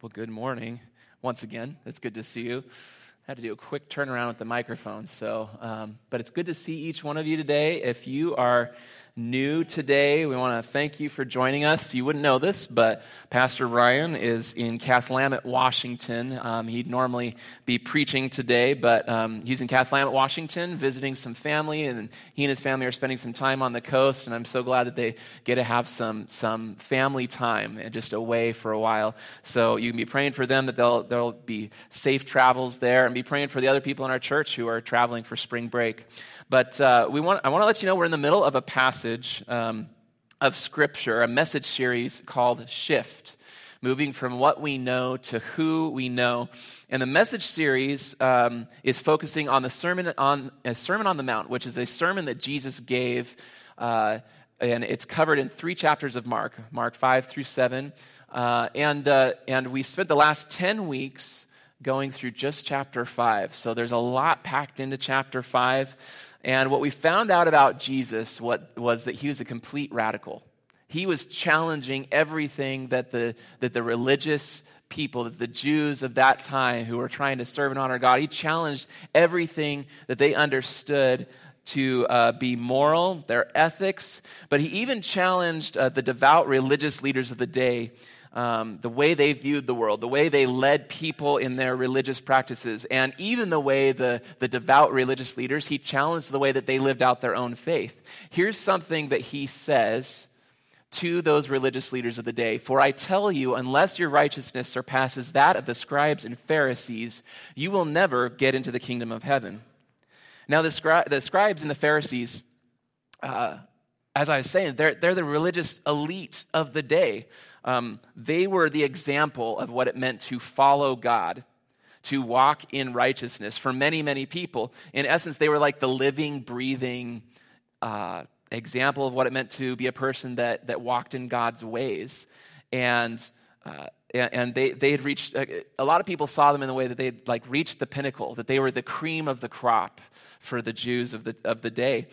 Well, good morning once again. It's good to see you. I had to do a quick turnaround with the microphone, so um, but it's good to see each one of you today. If you are new today, we want to thank you for joining us. You wouldn't know this, but Pastor Ryan is in Cathlamet, Washington. Um, he'd normally be preaching today, but um, he's in Cathlamet, Washington, visiting some family, and he and his family are spending some time on the coast. And I'm so glad that they get to have some some family time and just away for a while. So you can be praying for them that they'll there'll be safe travels there, and be praying for the other people in our church who are traveling for spring break. But uh, we want, I want to let you know we're in the middle of a passage um, of Scripture, a message series called Shift, moving from what we know to who we know. And the message series um, is focusing on the sermon on a Sermon on the Mount, which is a sermon that Jesus gave. Uh, and it's covered in three chapters of Mark, Mark 5 through 7. Uh, and, uh, and we spent the last 10 weeks going through just chapter 5. So there's a lot packed into chapter 5. And what we found out about Jesus what, was that he was a complete radical. He was challenging everything that the, that the religious people, that the Jews of that time who were trying to serve and honor God, he challenged everything that they understood to uh, be moral, their ethics, but he even challenged uh, the devout religious leaders of the day um, the way they viewed the world, the way they led people in their religious practices, and even the way the, the devout religious leaders, he challenged the way that they lived out their own faith. Here's something that he says to those religious leaders of the day For I tell you, unless your righteousness surpasses that of the scribes and Pharisees, you will never get into the kingdom of heaven. Now, the, scri- the scribes and the Pharisees, uh, as I was saying, they're, they're the religious elite of the day. Um, they were the example of what it meant to follow God, to walk in righteousness for many, many people. In essence, they were like the living, breathing uh, example of what it meant to be a person that, that walked in God's ways. And uh, and they, they had reached a lot of people saw them in the way that they had like reached the pinnacle that they were the cream of the crop for the jews of the, of the day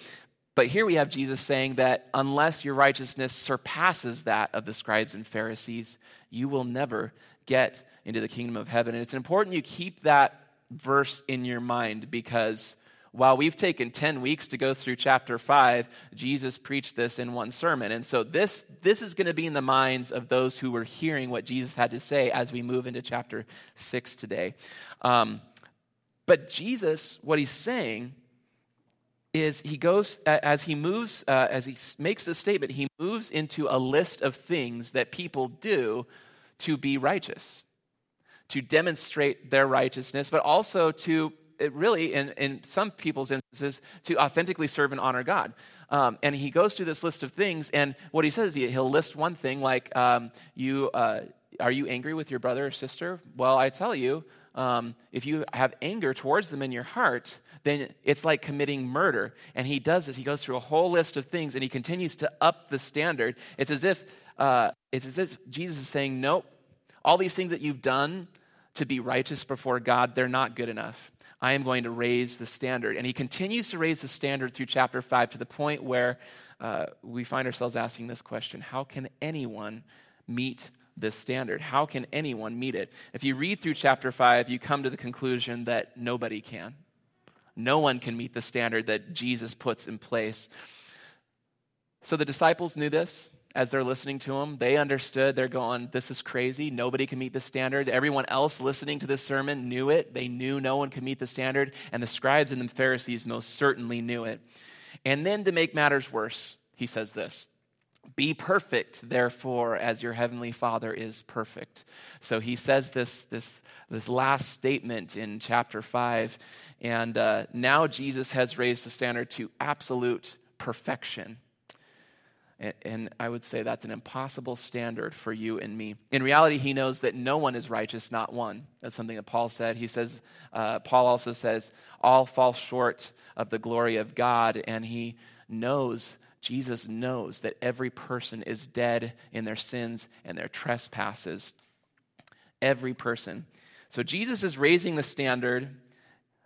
but here we have Jesus saying that unless your righteousness surpasses that of the scribes and Pharisees, you will never get into the kingdom of heaven. And it's important you keep that verse in your mind because while we've taken 10 weeks to go through chapter 5, Jesus preached this in one sermon. And so this, this is going to be in the minds of those who were hearing what Jesus had to say as we move into chapter 6 today. Um, but Jesus, what he's saying is he goes, as he moves, uh, as he makes this statement, he moves into a list of things that people do to be righteous, to demonstrate their righteousness, but also to really, in, in some people's instances, to authentically serve and honor God. Um, and he goes through this list of things, and what he says, he, will list one thing like, um, you, uh, Are you angry with your brother or sister? Well, I tell you, um, if you have anger towards them in your heart, then it's like committing murder. And he does this. He goes through a whole list of things and he continues to up the standard. It's as if, uh, it's as if Jesus is saying, nope, all these things that you've done to be righteous before God, they're not good enough. I am going to raise the standard. And he continues to raise the standard through chapter 5 to the point where uh, we find ourselves asking this question How can anyone meet this standard? How can anyone meet it? If you read through chapter 5, you come to the conclusion that nobody can. No one can meet the standard that Jesus puts in place. So the disciples knew this as they're listening to him. They understood. They're going, This is crazy. Nobody can meet the standard. Everyone else listening to this sermon knew it. They knew no one could meet the standard. And the scribes and the Pharisees most certainly knew it. And then to make matters worse, he says this be perfect, therefore, as your heavenly Father is perfect. So he says this, this, this last statement in chapter 5. And uh, now Jesus has raised the standard to absolute perfection. And, and I would say that's an impossible standard for you and me. In reality, he knows that no one is righteous, not one. That's something that Paul said. He says, uh, Paul also says, all fall short of the glory of God. And he knows Jesus knows that every person is dead in their sins and their trespasses. Every person. So Jesus is raising the standard.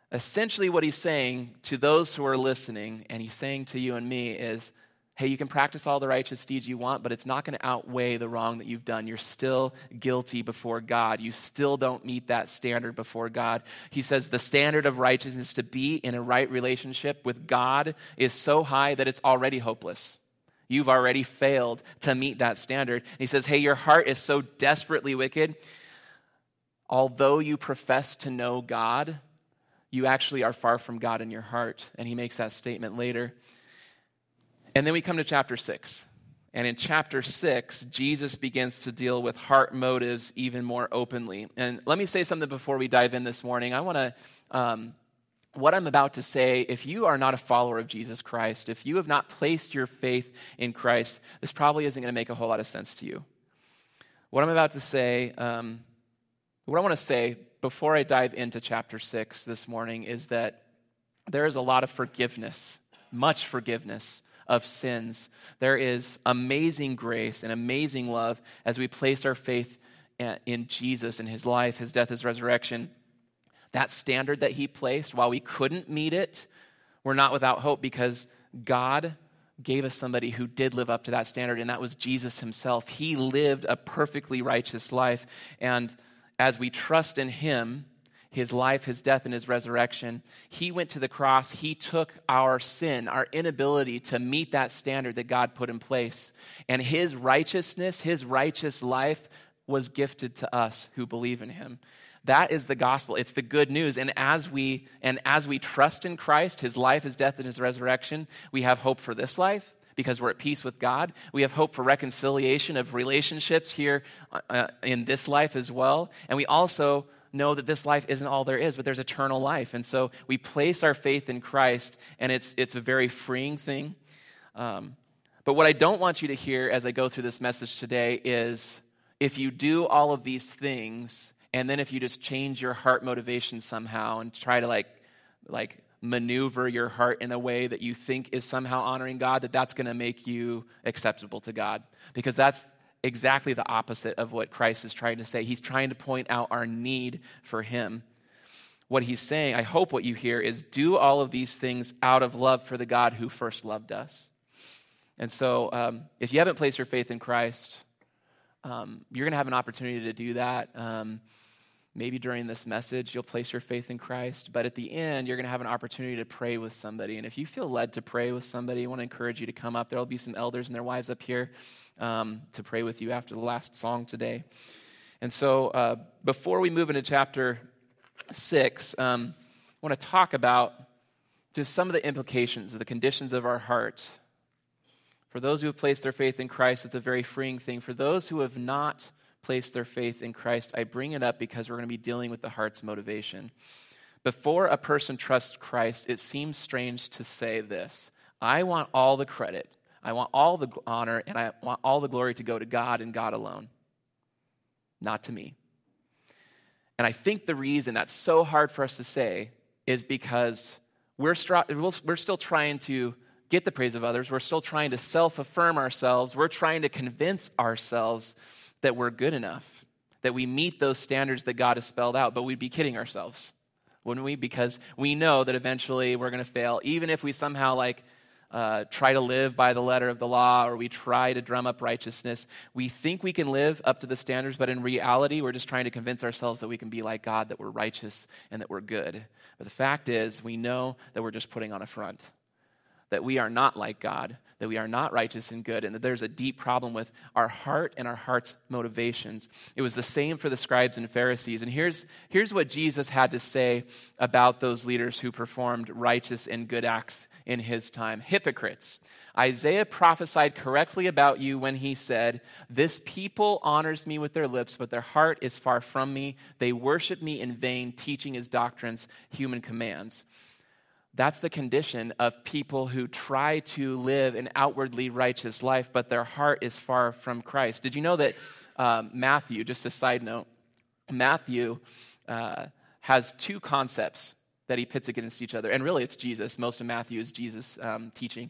Essentially, what he's saying to those who are listening, and he's saying to you and me, is hey, you can practice all the righteous deeds you want, but it's not going to outweigh the wrong that you've done. You're still guilty before God. You still don't meet that standard before God. He says the standard of righteousness to be in a right relationship with God is so high that it's already hopeless. You've already failed to meet that standard. And he says, hey, your heart is so desperately wicked. Although you profess to know God, you actually are far from God in your heart. And he makes that statement later. And then we come to chapter 6. And in chapter 6, Jesus begins to deal with heart motives even more openly. And let me say something before we dive in this morning. I want to, um, what I'm about to say, if you are not a follower of Jesus Christ, if you have not placed your faith in Christ, this probably isn't going to make a whole lot of sense to you. What I'm about to say, um, what I want to say before I dive into chapter 6 this morning is that there is a lot of forgiveness, much forgiveness of sins. There is amazing grace and amazing love as we place our faith in Jesus and his life, his death, his resurrection. That standard that he placed, while we couldn't meet it, we're not without hope because God gave us somebody who did live up to that standard, and that was Jesus himself. He lived a perfectly righteous life. And as we trust in him, his life, his death, and his resurrection. He went to the cross. He took our sin, our inability to meet that standard that God put in place. And his righteousness, his righteous life, was gifted to us who believe in him. That is the gospel. It's the good news. And as we and as we trust in Christ, his life, his death, and his resurrection, we have hope for this life because we're at peace with God. We have hope for reconciliation of relationships here uh, in this life as well. And we also know that this life isn't all there is, but there's eternal life. And so we place our faith in Christ, and it's, it's a very freeing thing. Um, but what I don't want you to hear as I go through this message today is if you do all of these things, and then if you just change your heart motivation somehow and try to like, like maneuver your heart in a way that you think is somehow honoring God, that that's going to make you acceptable to God. Because that's exactly the opposite of what Christ is trying to say. He's trying to point out our need for Him. What he's saying, I hope what you hear, is do all of these things out of love for the God who first loved us. And so, um, if you haven't placed your faith in Christ, um, you're going to have an opportunity to do that. Um, maybe during this message, you'll place your faith in Christ. But at the end, you're going to have an opportunity to pray with somebody. And if you feel led to pray with somebody, I want to encourage you to come up. There will be some elders and their wives up here um, to pray with you after the last song today. And so, uh, before we move into chapter six, um, I want to talk about just some of the implications of the conditions of our hearts. For those who have placed their faith in Christ, it's a very freeing thing. For those who have not placed their faith in Christ, I bring it up because we're going to be dealing with the heart's motivation. Before a person trusts Christ, it seems strange to say this I want all the credit I want all the honor and I want all the glory to go to God and God alone, not to me. And I think the reason that's so hard for us to say is because we're, we're still trying to get the praise of others. We're still trying to self affirm ourselves. We're trying to convince ourselves that we're good enough, that we meet those standards that God has spelled out, but we'd be kidding ourselves, wouldn't we? Because we know that eventually we're going to fail, even if we somehow like uh, try to live by the letter of the law or we try to drum up righteousness. We think we can live up to the standards, but in reality, we're just trying to convince ourselves that we can be like God, that we're righteous and that we're good. But the fact is, we know that we're just putting on a front, that we are not like God, that we are not righteous and good, and that there's a deep problem with our heart and our heart's motivations. It was the same for the scribes and Pharisees. And here's, here's what Jesus had to say about those leaders who performed righteous and good acts in his time hypocrites. Isaiah prophesied correctly about you when he said, This people honors me with their lips, but their heart is far from me. They worship me in vain, teaching his doctrines, human commands. That's the condition of people who try to live an outwardly righteous life, but their heart is far from Christ. Did you know that um, Matthew, just a side note, Matthew uh, has two concepts that he pits against each other. And really, it's Jesus. Most of Matthew is Jesus um, teaching.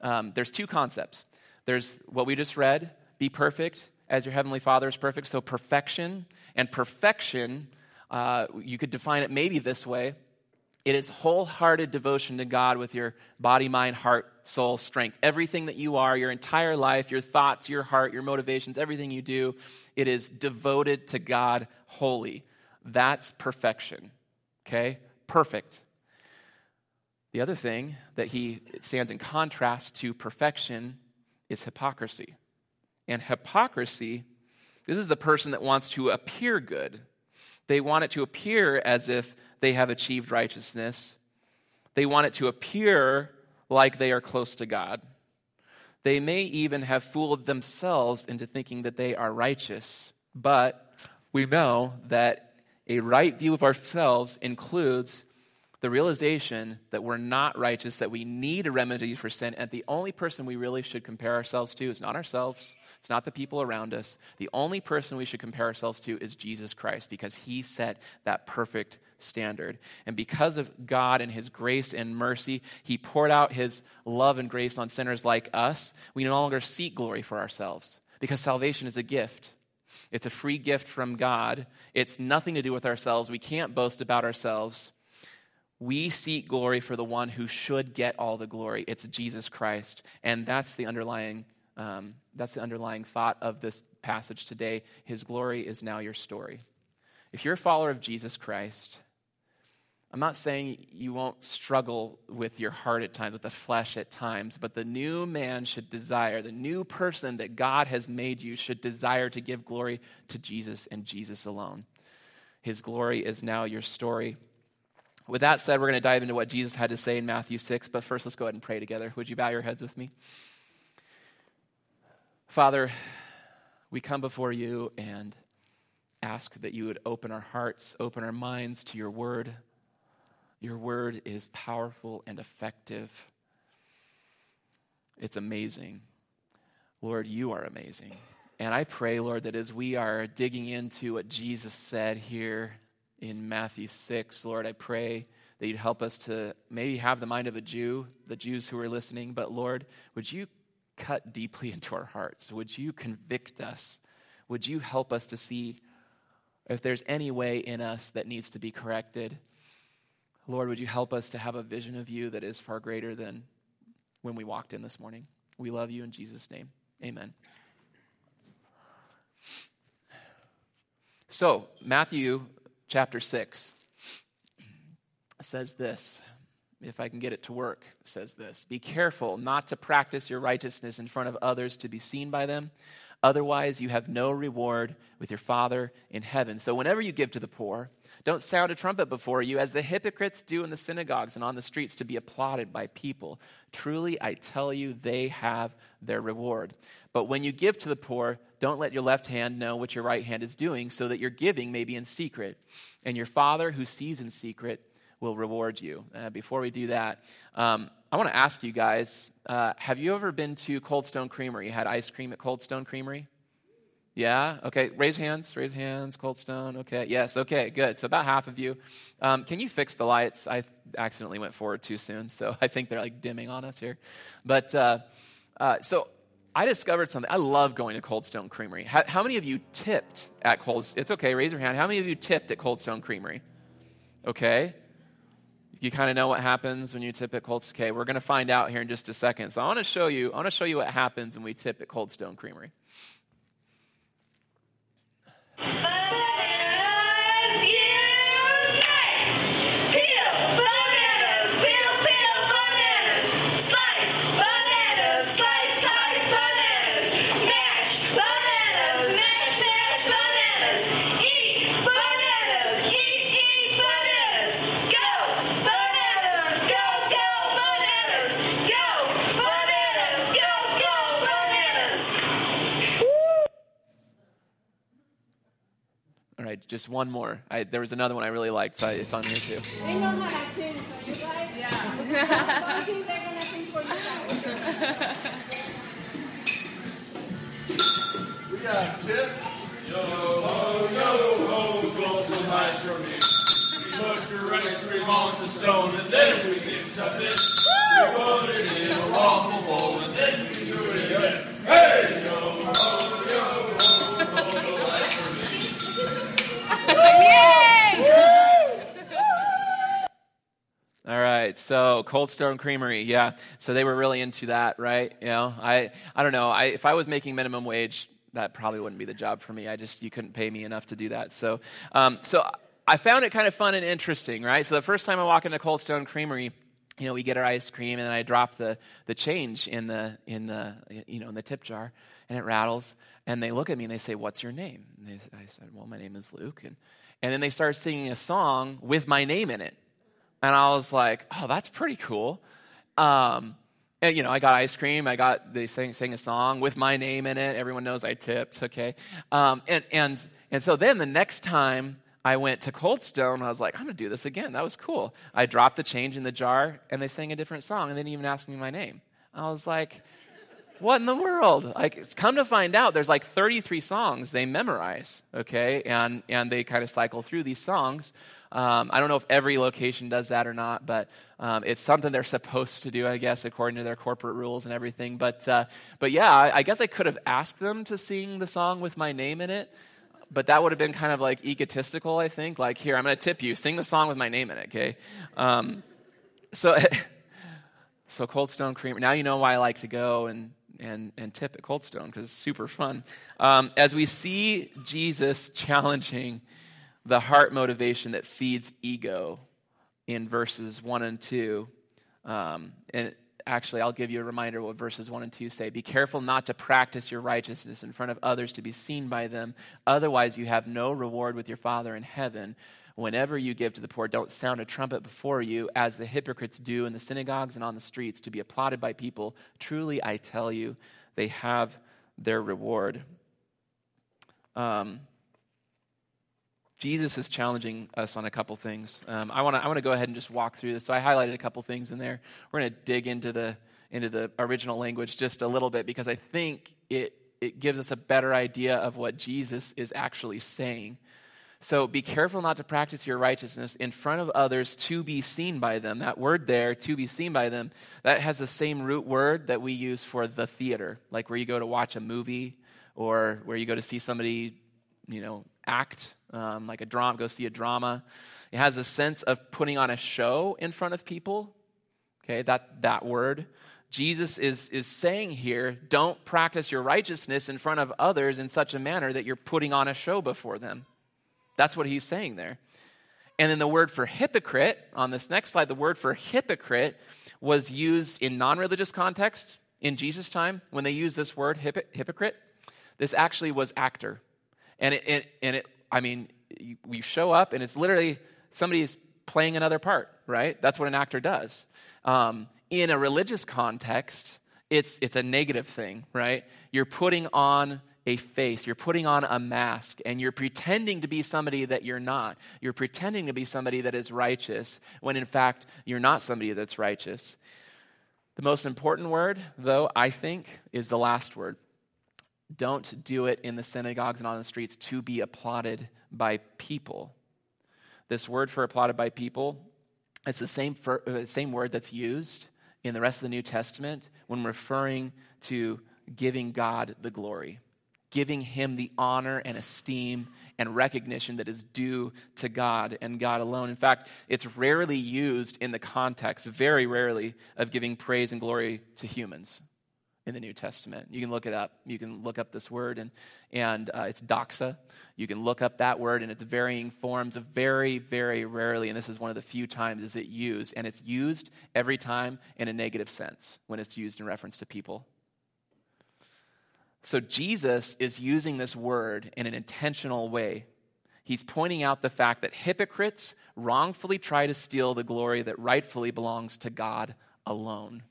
Um, there's two concepts there's what we just read be perfect as your heavenly Father is perfect. So, perfection. And perfection, uh, you could define it maybe this way It is wholehearted devotion to God with your body, mind, heart, soul, strength. Everything that you are, your entire life, your thoughts, your heart, your motivations, everything you do, it is devoted to God wholly. That's perfection. Okay? Perfect. The other thing that he stands in contrast to perfection is hypocrisy. And hypocrisy, this is the person that wants to appear good. They want it to appear as if they have achieved righteousness. They want it to appear like they are close to God. They may even have fooled themselves into thinking that they are righteous. But we know that a right view of ourselves includes the realization that we're not righteous, that we need a remedy for sin, and the only person we really should compare ourselves to is not ourselves, it's not the people around us. The only person we should compare ourselves to is Jesus Christ because he set that perfect standard. And because of God and his grace and mercy, he poured out his love and grace on sinners like us. We no longer seek glory for ourselves because salvation is a gift. It's a free gift from God. It's nothing to do with ourselves. We can't boast about ourselves. We seek glory for the one who should get all the glory. It's Jesus Christ. And that's the underlying, um, that's the underlying thought of this passage today. His glory is now your story. If you're a follower of Jesus Christ, I'm not saying you won't struggle with your heart at times, with the flesh at times, but the new man should desire, the new person that God has made you should desire to give glory to Jesus and Jesus alone. His glory is now your story. With that said, we're going to dive into what Jesus had to say in Matthew 6, but first let's go ahead and pray together. Would you bow your heads with me? Father, we come before you and ask that you would open our hearts, open our minds to your word. Your word is powerful and effective. It's amazing. Lord, you are amazing. And I pray, Lord, that as we are digging into what Jesus said here in Matthew 6. Lord, I pray that you'd help us to maybe have the mind of a Jew, the Jews who are listening, but Lord, would you cut deeply into our hearts? Would you convict us? Would you help us to see if there's any way in us that needs to be corrected? Lord, would you help us to have a vision of you that is far greater than when we walked in this morning? We love you in Jesus' name. Amen. So, Matthew chapter 6 says this. If I can get it to work, says this Be careful not to practice your righteousness in front of others to be seen by them. Otherwise, you have no reward with your Father in heaven. So, whenever you give to the poor, don't sound a trumpet before you, as the hypocrites do in the synagogues and on the streets to be applauded by people. Truly, I tell you, they have their reward. But when you give to the poor, don't let your left hand know what your right hand is doing, so that your giving may be in secret. And your Father who sees in secret will reward you. Uh, before we do that, um, I want to ask you guys uh, have you ever been to Cold Stone Creamery? You had ice cream at Cold Stone Creamery? Yeah? Okay. Raise hands. Raise hands. Cold Stone. Okay. Yes. Okay. Good. So about half of you. Um, can you fix the lights? I accidentally went forward too soon, so I think they're like dimming on us here. But uh, uh, so I discovered something. I love going to Cold Stone Creamery. How, how, many of you tipped at Cold? It's okay. Raise your hand. How many of you tipped at Cold Stone Creamery? Okay. You kind of know what happens when you tip at Cold. Okay, we're going to find out here in just a second. So I want to show you. I want to show you what happens when we tip at Cold Stone Creamery. Just one more. I, there was another one I really liked, so it's on here too. They know how to sing, so you guys, yeah. don't they're gonna sing for you guys. we got tip. Yo ho, yo ho, goes the light for me. We put your rice cream on the stone, and then we get stuff in. We put it in a waffle bowl, and then we Cold Stone Creamery. Yeah. So they were really into that, right? You know, I, I don't know. I, if I was making minimum wage, that probably wouldn't be the job for me. I just, you couldn't pay me enough to do that. So, um, so I found it kind of fun and interesting, right? So the first time I walk into Cold Stone Creamery, you know, we get our ice cream, and then I drop the, the change in the, in the, you know, in the tip jar, and it rattles. And they look at me and they say, "What's your name?" And They, I said, "Well, my name is Luke." And and then they start singing a song with my name in it, and I was like, "Oh, that's pretty cool." Um, and you know, I got ice cream. I got they sang, sang a song with my name in it. Everyone knows I tipped. Okay, um, and and and so then the next time I went to Cold Stone, I was like, I'm going to do this again. That was cool. I dropped the change in the jar, and they sang a different song, and they didn't even ask me my name. I was like, what in the world? Like, come to find out, there's like 33 songs they memorize, okay? And, and they kind of cycle through these songs. Um, I don't know if every location does that or not, but um, it's something they're supposed to do, I guess, according to their corporate rules and everything. But, uh, but yeah, I, I guess I could have asked them to sing the song with my name in it, but that would have been kind of like egotistical, I think. Like, here, I'm going to tip you, sing the song with my name in it, okay? Um, so, so Cold Stone Creamery. Now you know why I like to go and and, and tip at Cold Stone because it's super fun. Um, as we see Jesus challenging the heart motivation that feeds ego in verses 1 and 2, um, and actually, I'll give you a reminder what verses 1 and 2 say. Be careful not to practice your righteousness in front of others to be seen by them. Otherwise, you have no reward with your Father in heaven. Whenever you give to the poor, don't sound a trumpet before you, as the hypocrites do in the synagogues and on the streets, to be applauded by people. Truly, I tell you, they have their reward. Um, Jesus is challenging us on a couple things. Um, I want to I want to go ahead and just walk through this. So I highlighted a couple things in there. We're going to dig into the into the original language just a little bit because I think it it gives us a better idea of what Jesus is actually saying. So be careful not to practice your righteousness in front of others to be seen by them. That word there, to be seen by them, that has the same root word that we use for the theater, like where you go to watch a movie or where you go to see somebody, you know, act, um, like a drama, go see a drama. It has a sense of putting on a show in front of people. Okay, that, that word. Jesus is, is saying here, don't practice your righteousness in front of others in such a manner that you're putting on a show before them. That's what he's saying there. And then the word for hypocrite, on this next slide, the word for hypocrite was used in non religious contexts in Jesus' time. When they used this word, hypocrite, this actually was actor. And it, it, and it I mean, we show up and it's literally somebody is playing another part, right? That's what an actor does. Um, in a religious context, it's, it's a negative thing, right? You're putting on a face, you're putting on a mask, and you're pretending to be somebody that you're not. You're pretending to be somebody that is righteous, when in fact, you're not somebody that's righteous. The most important word, though, I think, is the last word. Don't do it in the synagogues and on the streets to be applauded by people. This word for applauded by people, it's the same, for, uh, same word that's used in the rest of the New Testament when referring to giving God the glory giving him the honor and esteem and recognition that is due to God and God alone. In fact, it's rarely used in the context, very rarely, of giving praise and glory to humans in the New Testament. You can look it up. You can look up this word, and, and uh, it's doxa. You can look up that word in its varying forms. Very, very rarely, and this is one of the few times, is it used, and it's used every time in a negative sense when it's used in reference to people so Jesus is using this word in an intentional way. He's pointing out the fact that hypocrites wrongfully try to steal the glory that rightfully belongs to God alone.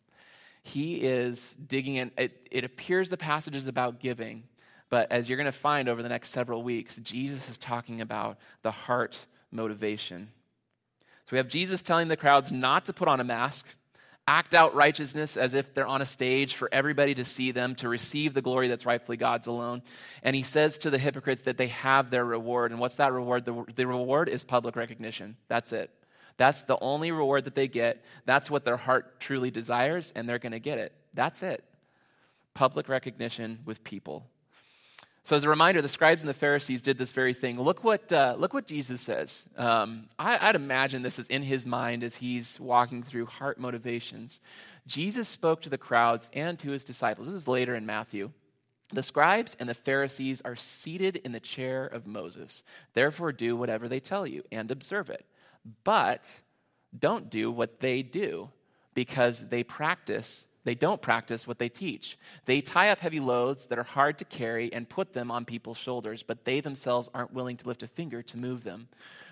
He is digging in. It, it appears the passage is about giving, but as you're going to find over the next several weeks, Jesus is talking about the heart motivation. So we have Jesus telling the crowds not to put on a mask, act out righteousness as if they're on a stage for everybody to see them, to receive the glory that's rightfully God's alone. And he says to the hypocrites that they have their reward. And what's that reward? The, the reward is public recognition. That's it. That's the only reward that they get. That's what their heart truly desires, and they're going to get it. That's it. Public recognition with people. So, as a reminder, the scribes and the Pharisees did this very thing. Look what, uh, look what Jesus says. Um, I, I'd imagine this is in his mind as he's walking through heart motivations. Jesus spoke to the crowds and to his disciples. This is later in Matthew. The scribes and the Pharisees are seated in the chair of Moses. Therefore, do whatever they tell you and observe it. But don't do what they do because they practice they don't practice what they teach. They tie up heavy loads that are hard to carry and put them on people's shoulders, but they themselves aren't willing to lift a finger to move them.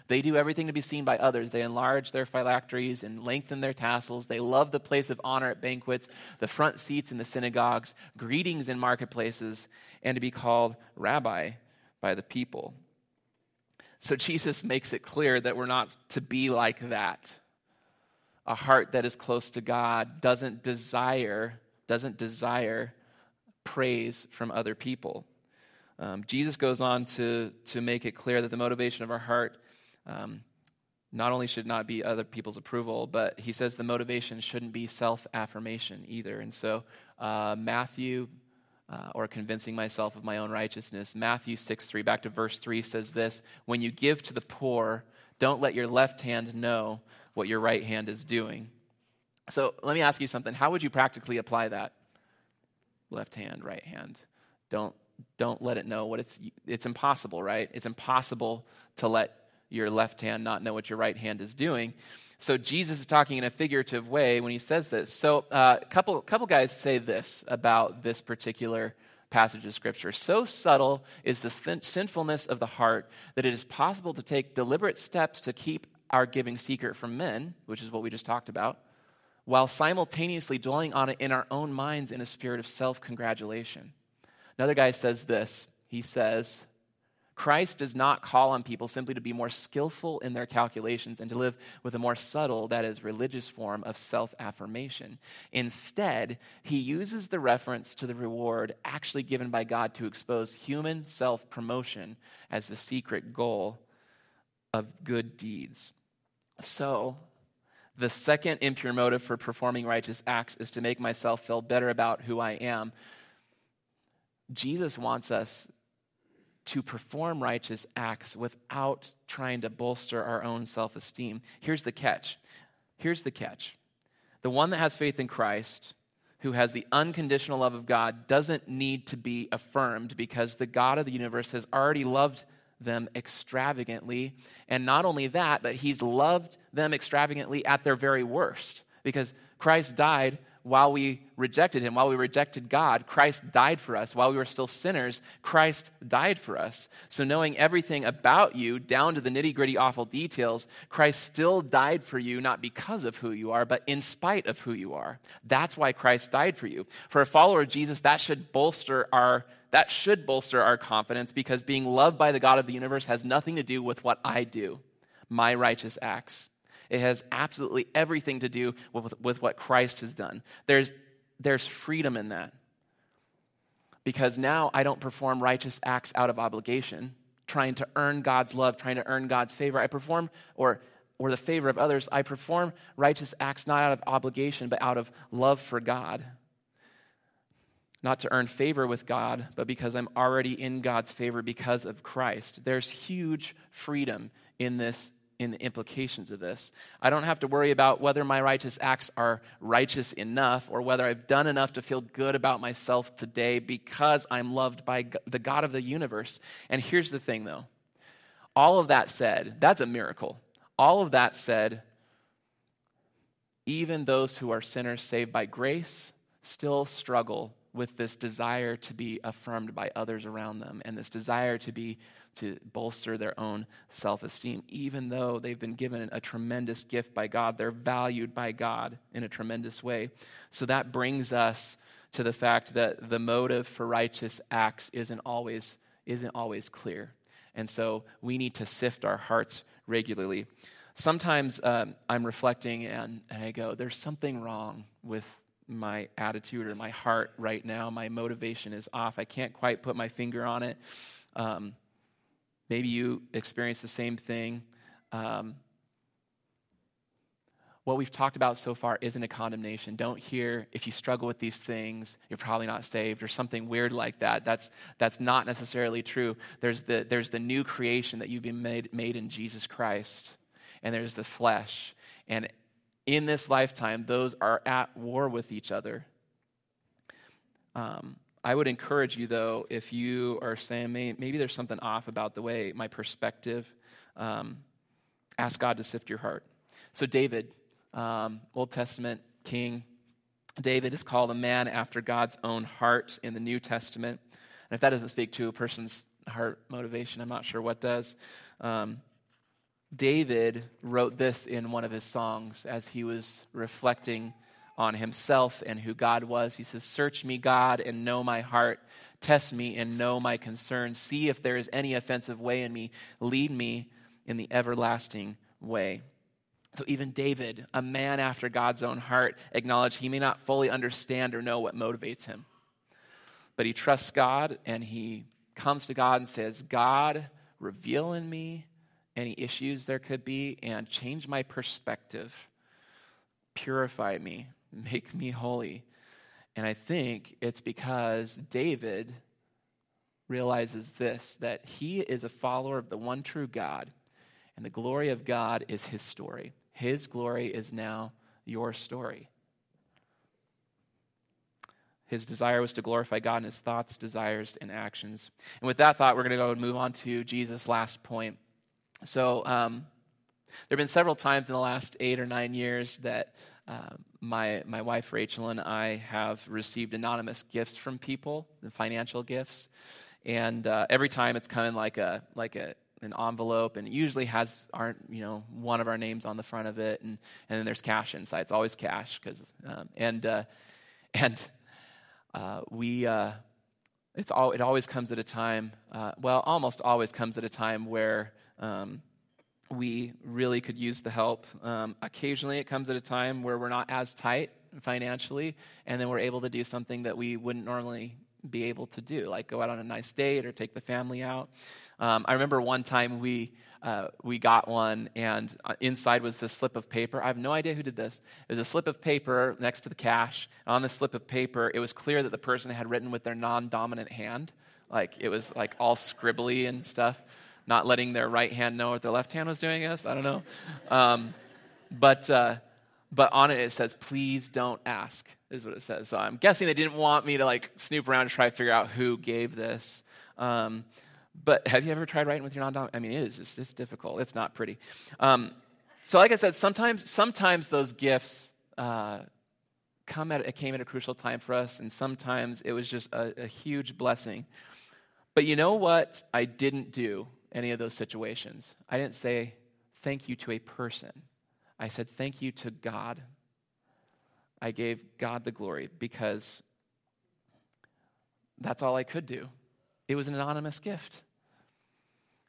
They do everything to be seen by others. They enlarge their phylacteries and lengthen their tassels. They love the place of honor at banquets, the front seats in the synagogues, greetings in marketplaces, and to be called rabbi by the people. So Jesus makes it clear that we're not to be like that a heart that is close to God doesn't desire doesn't desire praise from other people. Um, Jesus goes on to, to make it clear that the motivation of our heart um, not only should not be other people's approval, but he says the motivation shouldn't be self affirmation either. And so, uh, Matthew, uh, or convincing myself of my own righteousness, Matthew 6 3, back to verse 3, says this When you give to the poor, don't let your left hand know what your right hand is doing. So let me ask you something. How would you practically apply that? Left hand, right hand. Don't, don't let it know what it's, it's impossible, right? It's impossible to let your left hand not know what your right hand is doing. So Jesus is talking in a figurative way when he says this. So a uh, couple, couple guys say this about this particular passage of Scripture. So subtle is the sinfulness of the heart that it is possible to take deliberate steps to keep our giving secret from men, which is what we just talked about, while simultaneously dwelling on it in our own minds in a spirit of self congratulation. Another guy says this. He says, Christ does not call on people simply to be more skillful in their calculations and to live with a more subtle, that is, religious form of self affirmation. Instead, he uses the reference to the reward actually given by God to expose human self promotion as the secret goal of good deeds. So, the second impure motive for performing righteous acts is to make myself feel better about who I am. Jesus wants us to perform righteous acts without trying to bolster our own self esteem. Here's the catch. Here's the catch. The one that has faith in Christ, who has the unconditional love of God, doesn't need to be affirmed because the God of the universe has already loved them extravagantly. And not only that, but he's loved them extravagantly at their very worst because Christ died while we rejected him, while we rejected God, Christ died for us. While we were still sinners, Christ died for us. So, knowing everything about you, down to the nitty gritty awful details, Christ still died for you, not because of who you are, but in spite of who you are. That's why Christ died for you. For a follower of Jesus, that should bolster our that should bolster our confidence because being loved by the God of the universe has nothing to do with what I do, my righteous acts. It has absolutely everything to do with, with what Christ has done. There's, there's freedom in that. Because now I don't perform righteous acts out of obligation, trying to earn God's love, trying to earn God's favor. I perform, or, or the favor of others, I perform righteous acts not out of obligation, but out of love for God not to earn favor with God, but because I'm already in God's favor because of Christ. There's huge freedom in this in the implications of this. I don't have to worry about whether my righteous acts are righteous enough or whether I've done enough to feel good about myself today because I'm loved by the God of the universe. And here's the thing though. All of that said, that's a miracle. All of that said, even those who are sinners saved by grace still struggle with this desire to be affirmed by others around them and this desire to be to bolster their own self-esteem. Even though they've been given a tremendous gift by God they're valued by God in a tremendous way. So that brings us to the fact that the motive for righteous acts isn't always isn't always clear. And so we need to sift our hearts regularly. Sometimes um, i'm reflecting and, and i go there's something wrong with my attitude or my heart right now. My motivation is off. I can't quite put my finger on it. Um, maybe you experience the same thing. Um, what we've talked about so far isn't a condemnation. Don't hear if you struggle with these things, you're probably not saved or something weird like that. That's, that's not necessarily true. There's the, there's the new creation that you've been made, made in Jesus Christ, and there's the flesh. And in this lifetime, those are at war with each other. Um, I would encourage you, though, if you are saying maybe there's something off about the way my perspective, um, ask God to sift your heart. So, David, um, Old Testament king. David is called a man after God's own heart in the New Testament. And if that doesn't speak to a person's heart motivation, I'm not sure what does. Um, David wrote this in one of his songs as he was reflecting on himself and who God was. He says, Search me, God, and know my heart. Test me and know my concerns. See if there is any offensive way in me. Lead me in the everlasting way. So even David, a man after God's own heart, acknowledged he may not fully understand or know what motivates him. But he trusts God and he comes to God and says, God, reveal in me any issues there could be and change my perspective. Purify me, make me holy. And I think it's because David realizes this that he is a follower of the one true God, and the glory of God is his story. His glory is now your story. His desire was to glorify God in his thoughts, desires, and actions. And with that thought, we're going to go and move on to Jesus' last point. So, um, there have been several times in the last eight or nine years that uh, my, my wife Rachel and I have received anonymous gifts from people, financial gifts. And uh, every time it's kind of like a, like a an envelope, and it usually has our, you know, one of our names on the front of it, and, and then there's cash inside. It's always cash, because um, and uh, and uh, we uh, it's all it always comes at a time. Uh, well, almost always comes at a time where. Um, we really could use the help. Um, occasionally, it comes at a time where we're not as tight financially, and then we're able to do something that we wouldn't normally be able to do, like go out on a nice date or take the family out. Um, I remember one time we uh, we got one, and uh, inside was this slip of paper. I have no idea who did this. It was a slip of paper next to the cash. On the slip of paper, it was clear that the person had written with their non-dominant hand, like it was like all scribbly and stuff, not letting their right hand know what their left hand was doing. I guess I don't know, um, but. Uh, but on it it says please don't ask is what it says. So i'm guessing they didn't want me to like snoop around and try to figure out who gave this. Um, but have you ever tried writing with your non-dominant i mean it is just, it's difficult. It's not pretty. Um, so like i said sometimes sometimes those gifts uh, come at it came at a crucial time for us and sometimes it was just a, a huge blessing. But you know what i didn't do any of those situations i didn't say thank you to a person I said, Thank you to God. I gave God the glory because that's all I could do. It was an anonymous gift.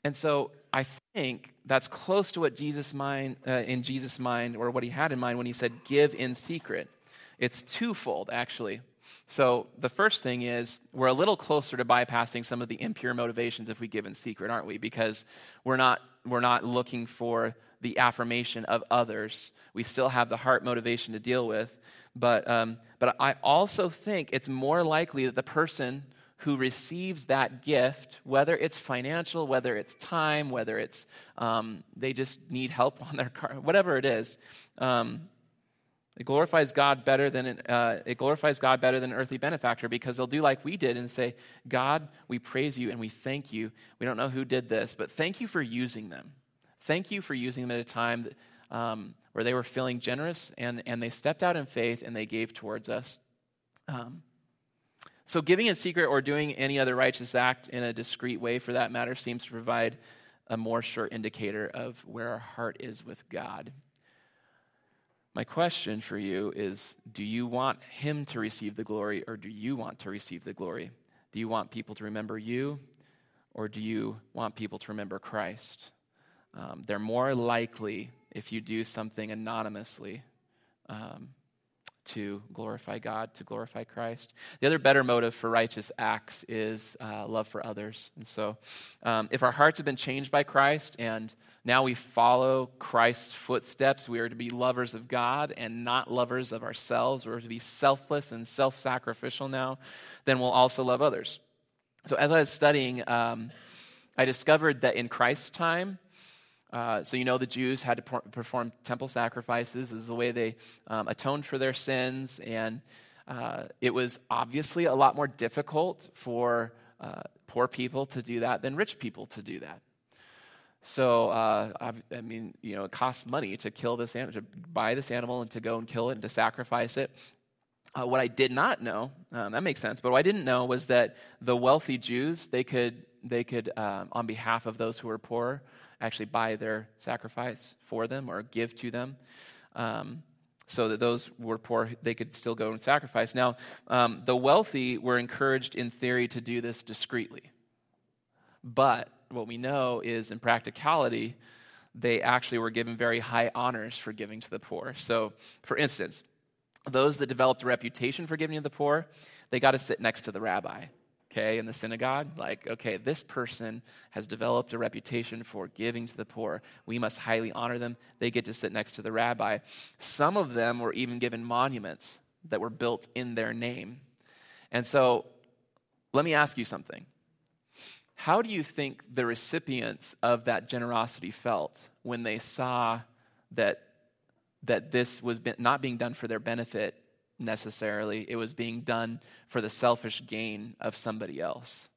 And so I think that's close to what Jesus mind uh, in Jesus' mind, or what he had in mind when he said, "Give in secret." It's twofold, actually. So the first thing is we're a little closer to bypassing some of the impure motivations if we give in secret, aren't we? Because we're not we're not looking for the affirmation of others. We still have the heart motivation to deal with. But, um, but I also think it's more likely that the person who receives that gift, whether it's financial, whether it's time, whether it's um, they just need help on their car, whatever it is, um, it glorifies God better than uh, it glorifies God better than an earthly benefactor because they'll do like we did and say, "God, we praise you and we thank you. We don't know who did this, but thank you for using them. Thank you for using them at a time that, um, where they were feeling generous and, and they stepped out in faith and they gave towards us. Um, so, giving in secret or doing any other righteous act in a discreet way, for that matter, seems to provide a more sure indicator of where our heart is with God. My question for you is Do you want Him to receive the glory, or do you want to receive the glory? Do you want people to remember you, or do you want people to remember Christ? Um, they're more likely, if you do something anonymously, um, to glorify God, to glorify Christ. The other better motive for righteous acts is uh, love for others. And so, um, if our hearts have been changed by Christ and now we follow Christ's footsteps, we are to be lovers of God and not lovers of ourselves. We're to be selfless and self sacrificial now, then we'll also love others. So, as I was studying, um, I discovered that in Christ's time, uh, so you know the Jews had to perform temple sacrifices as the way they um, atoned for their sins, and uh, it was obviously a lot more difficult for uh, poor people to do that than rich people to do that. So uh, I mean, you know, it costs money to kill this animal, to buy this animal, and to go and kill it and to sacrifice it. Uh, what I did not know, um, that makes sense, but what I didn't know was that the wealthy Jews they could they could um, on behalf of those who were poor actually buy their sacrifice for them or give to them. Um, so that those were poor, they could still go and sacrifice. Now, um, the wealthy were encouraged in theory to do this discreetly. But what we know is in practicality, they actually were given very high honors for giving to the poor. So, for instance, those that developed a reputation for giving to the poor, they got to sit next to the rabbi okay, in the synagogue. Like, okay, this person has developed a reputation for giving to the poor. We must highly honor them. They get to sit next to the rabbi. Some of them were even given monuments that were built in their name. And so, let me ask you something. How do you think the recipients of that generosity felt when they saw that, that this was not being done for their benefit necessarily. It was being done for the selfish gain of somebody else.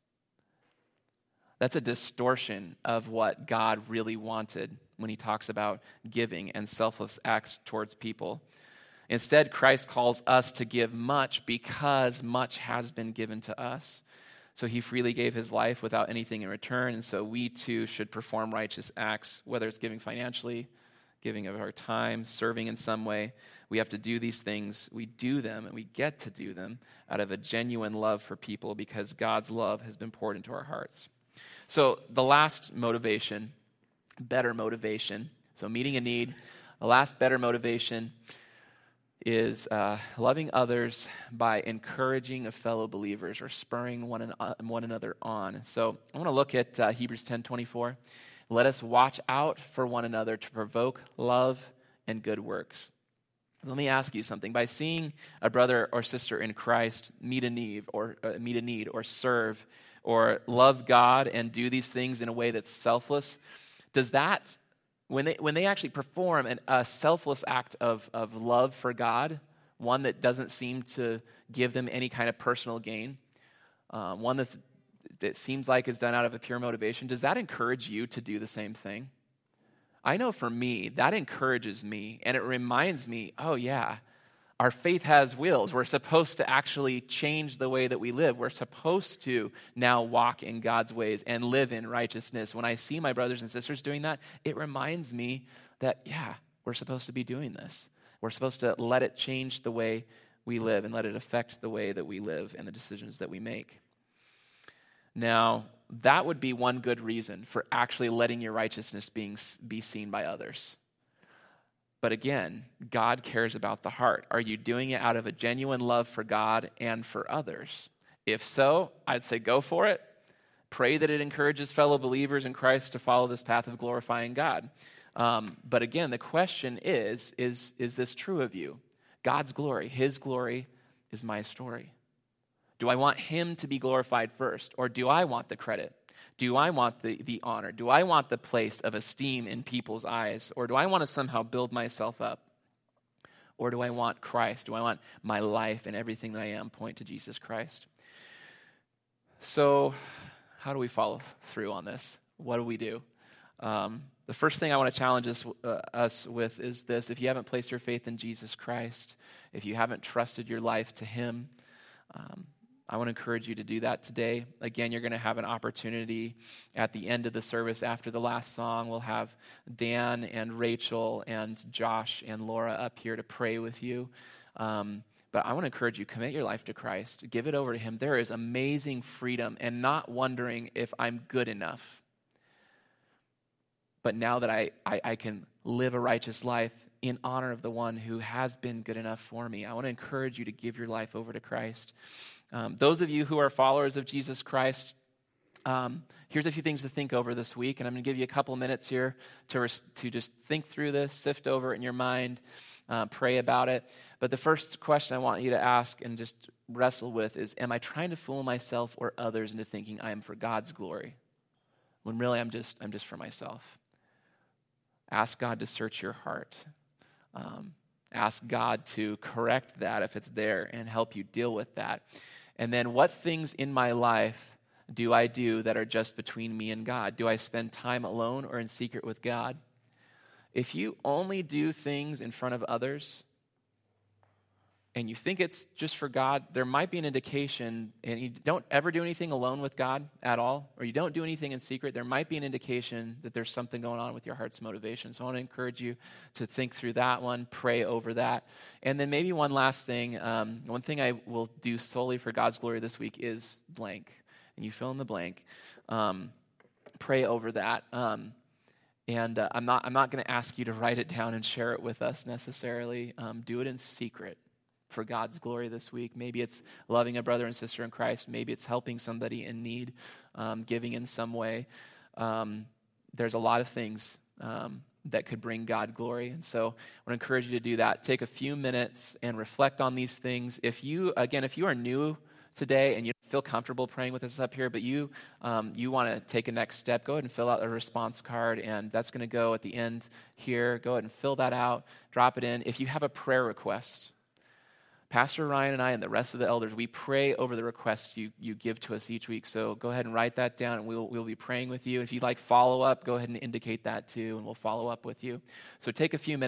That's a distortion of what God really wanted when he talks about giving and selfless acts towards people. Instead, Christ calls us to give much because much has been given to us. So he freely gave his life without anything in return, and so we too should perform righteous acts, whether it's giving financially, giving of our time, serving in some way. We have to do these things. We do them, and we get to do them out of a genuine love for people because God's love has been poured into our hearts. So, the last motivation, better motivation. So, meeting a need. The last better motivation is uh, loving others by encouraging a fellow believers or spurring one, an, one another on. So I want to look at uh, Hebrews 10 24. Let us watch out for one another to provoke love and good works. Let me ask you something. By seeing a brother or sister in Christ meet a need or uh, meet a need or serve or love God and do these things in a way that's selfless, does that when they when they actually perform an, a selfless act of, of love for God, one that doesn't seem to give them any kind of personal gain, uh, one that's that seems like is done out of a pure motivation, does that encourage you to do the same thing? I know for me, that encourages me and it reminds me, oh, yeah, our faith has wheels. We're supposed to actually change the way that we live. We're supposed to now walk in God's ways and live in righteousness. When I see my brothers and sisters doing that, it reminds me that, yeah, we're supposed to be doing this. We're supposed to let it change the way we live and let it affect the way that we live and the decisions that we make. Now, that would be one good reason for actually letting your righteousness being, be seen by others. But again, God cares about the heart. Are you doing it out of a genuine love for God and for others? If so, I'd say go for it. Pray that it encourages fellow believers in Christ to follow this path of glorifying God. Um, but again, the question is, is is this true of you? God's glory, His glory is my story. Do I want him to be glorified first? Or do I want the credit? Do I want the, the honor? Do I want the place of esteem in people's eyes? Or do I want to somehow build myself up? Or do I want Christ? Do I want my life and everything that I am point to Jesus Christ? So, how do we follow through on this? What do we do? Um, the first thing I want to challenge us, uh, us with is this if you haven't placed your faith in Jesus Christ, if you haven't trusted your life to Him, um, I want to encourage you to do that today. Again, you're going to have an opportunity at the end of the service after the last song. We'll have Dan and Rachel and Josh and Laura up here to pray with you. Um, but I want to encourage you commit your life to Christ, give it over to Him. There is amazing freedom and not wondering if I'm good enough. But now that I, I, I can live a righteous life in honor of the one who has been good enough for me. I want to encourage you to give your life over to Christ. Um, those of you who are followers of Jesus Christ, um, here's a few things to think over this week, and I'm going to give you a couple minutes here to, res- to just think through this, sift over it in your mind, uh, pray about it. But the first question I want you to ask and just wrestle with is Am I trying to fool myself or others into thinking I am for God's glory? When really I'm just, I'm just for myself. Ask God to search your heart. Um, ask God to correct that if it's there and help you deal with that. And then, what things in my life do I do that are just between me and God? Do I spend time alone or in secret with God? If you only do things in front of others and you think it's just for God, there might be an indication, and you don't ever do anything alone with God at all, or you don't do anything in secret, there might be an indication that there's something going on with your heart's motivation. So I want to encourage you to think through that one, pray over that. And then maybe one last thing. Um, one thing I will do solely for God's glory this week is blank. And you fill in the blank. Um, pray over that. Um, and uh, I'm not, I'm not going to ask you to write it down and share it with us necessarily. Um, do it in secret for God's glory this week. Maybe it's loving a brother and sister in Christ. Maybe it's helping somebody in need, um, giving in some way. Um, there's a lot of things um, that could bring God glory. And so I want to encourage you to do that. Take a few minutes and reflect on these things. If you, again, if you are new today and you feel comfortable praying with us up here, but you, um, you want to take a next step, go ahead and fill out a response card, and that's going to go at the end here. Go ahead and fill that out, drop it in. If you have a prayer request, Pastor Ryan and I and the rest of the elders, we pray over the requests you, you give to us each week. So go ahead and write that down, and we'll, we'll be praying with you. If you'd like follow up, go ahead and indicate that too, and we'll follow up with you. So take a few minutes.